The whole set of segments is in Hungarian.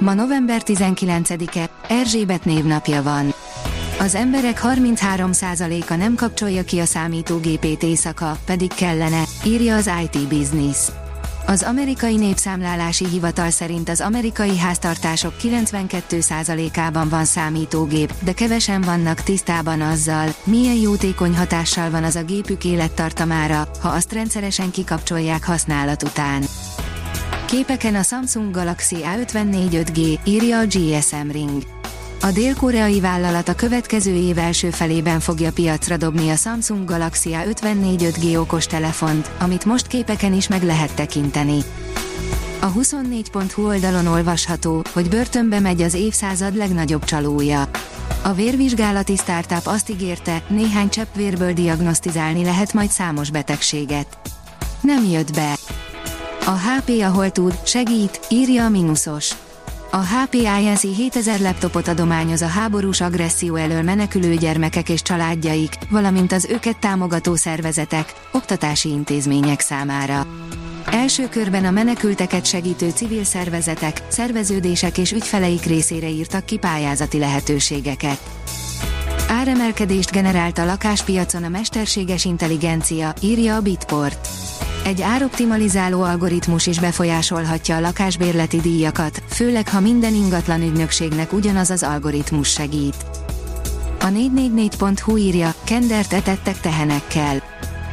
Ma november 19-e, Erzsébet névnapja van. Az emberek 33%-a nem kapcsolja ki a számítógépét éjszaka, pedig kellene, írja az IT Business. Az amerikai népszámlálási hivatal szerint az amerikai háztartások 92%-ában van számítógép, de kevesen vannak tisztában azzal, milyen jótékony hatással van az a gépük élettartamára, ha azt rendszeresen kikapcsolják használat után. Képeken a Samsung Galaxy A54 5G, írja a GSM Ring. A dél-koreai vállalat a következő év első felében fogja piacra dobni a Samsung Galaxy A54 5G okostelefont, amit most képeken is meg lehet tekinteni. A 24.hu oldalon olvasható, hogy börtönbe megy az évszázad legnagyobb csalója. A vérvizsgálati startup azt ígérte, néhány cseppvérből diagnosztizálni lehet majd számos betegséget. Nem jött be. A HP ahol tud, segít, írja a Minusos. A HP Inc. 7000 laptopot adományoz a háborús agresszió elől menekülő gyermekek és családjaik, valamint az őket támogató szervezetek, oktatási intézmények számára. Első körben a menekülteket segítő civil szervezetek, szerveződések és ügyfeleik részére írtak ki pályázati lehetőségeket. Áremelkedést generált a lakáspiacon a mesterséges intelligencia, írja a Bitport. Egy ároptimalizáló algoritmus is befolyásolhatja a lakásbérleti díjakat, főleg ha minden ingatlan ügynökségnek ugyanaz az algoritmus segít. A 444.hu írja, kendert etettek tehenekkel.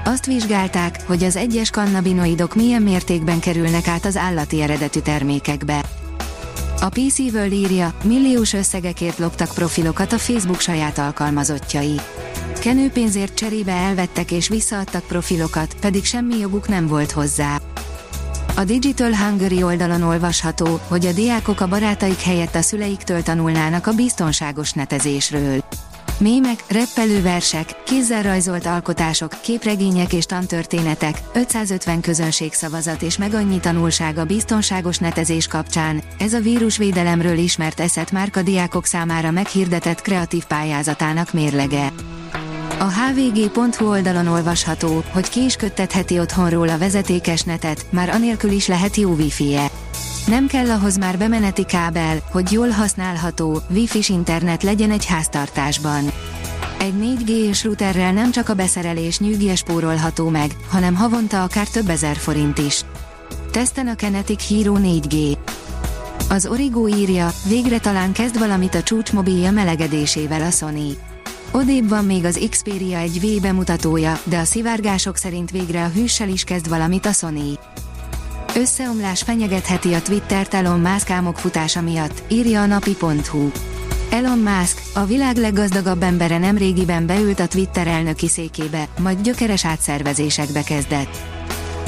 Azt vizsgálták, hogy az egyes kannabinoidok milyen mértékben kerülnek át az állati eredetű termékekbe. A PC World írja, milliós összegekért loptak profilokat a Facebook saját alkalmazottjai. Kenőpénzért cserébe elvettek és visszaadtak profilokat, pedig semmi joguk nem volt hozzá. A Digital Hungary oldalon olvasható, hogy a diákok a barátaik helyett a szüleiktől tanulnának a biztonságos netezésről. Mémek, reppelőversek, kézzel rajzolt alkotások, képregények és tantörténetek, 550 közönségszavazat és meg annyi tanulság a biztonságos netezés kapcsán, ez a vírusvédelemről ismert eszet márka diákok számára meghirdetett kreatív pályázatának mérlege. A hvg.hu oldalon olvasható, hogy ki is köttetheti otthonról a vezetékes netet, már anélkül is lehet jó wifi-e. Nem kell ahhoz már bemeneti kábel, hogy jól használható, wifi internet legyen egy háztartásban. Egy 4G-s routerrel nem csak a beszerelés nyűgje spórolható meg, hanem havonta akár több ezer forint is. Teszten a Kinetic Hero 4G. Az Origo írja, végre talán kezd valamit a csúcsmobilja melegedésével a Sony. Odébb van még az Xperia egy V bemutatója, de a szivárgások szerint végre a hűssel is kezd valamit a Sony. Összeomlás fenyegetheti a Twittert Elon Musk álmok futása miatt, írja a napi.hu. Elon Musk, a világ leggazdagabb embere nem régiben beült a Twitter elnöki székébe, majd gyökeres átszervezésekbe kezdett.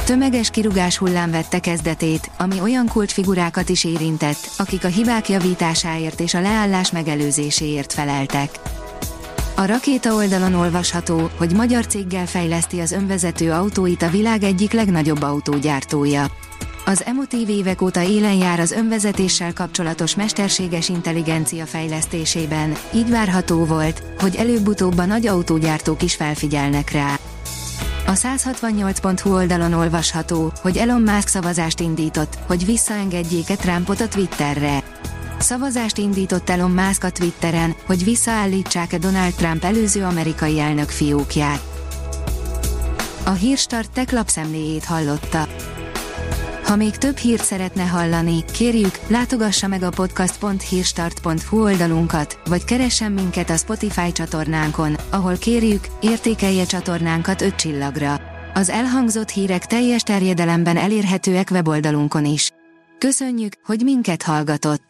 Tömeges kirugás hullám vette kezdetét, ami olyan kulcsfigurákat is érintett, akik a hibák javításáért és a leállás megelőzéséért feleltek. A rakéta oldalon olvasható, hogy magyar céggel fejleszti az önvezető autóit a világ egyik legnagyobb autógyártója. Az emotív évek óta élen jár az önvezetéssel kapcsolatos mesterséges intelligencia fejlesztésében, így várható volt, hogy előbb-utóbb a nagy autógyártók is felfigyelnek rá. A 168.hu oldalon olvasható, hogy Elon Musk szavazást indított, hogy visszaengedjék-e Trumpot a Twitterre. Szavazást indított Elon Musk a Twitteren, hogy visszaállítsák-e Donald Trump előző amerikai elnök fiókját. A Hírstart tech lapszemléjét hallotta. Ha még több hírt szeretne hallani, kérjük, látogassa meg a podcast.hírstart.hu oldalunkat, vagy keressen minket a Spotify csatornánkon, ahol kérjük, értékelje csatornánkat 5 csillagra. Az elhangzott hírek teljes terjedelemben elérhetőek weboldalunkon is. Köszönjük, hogy minket hallgatott!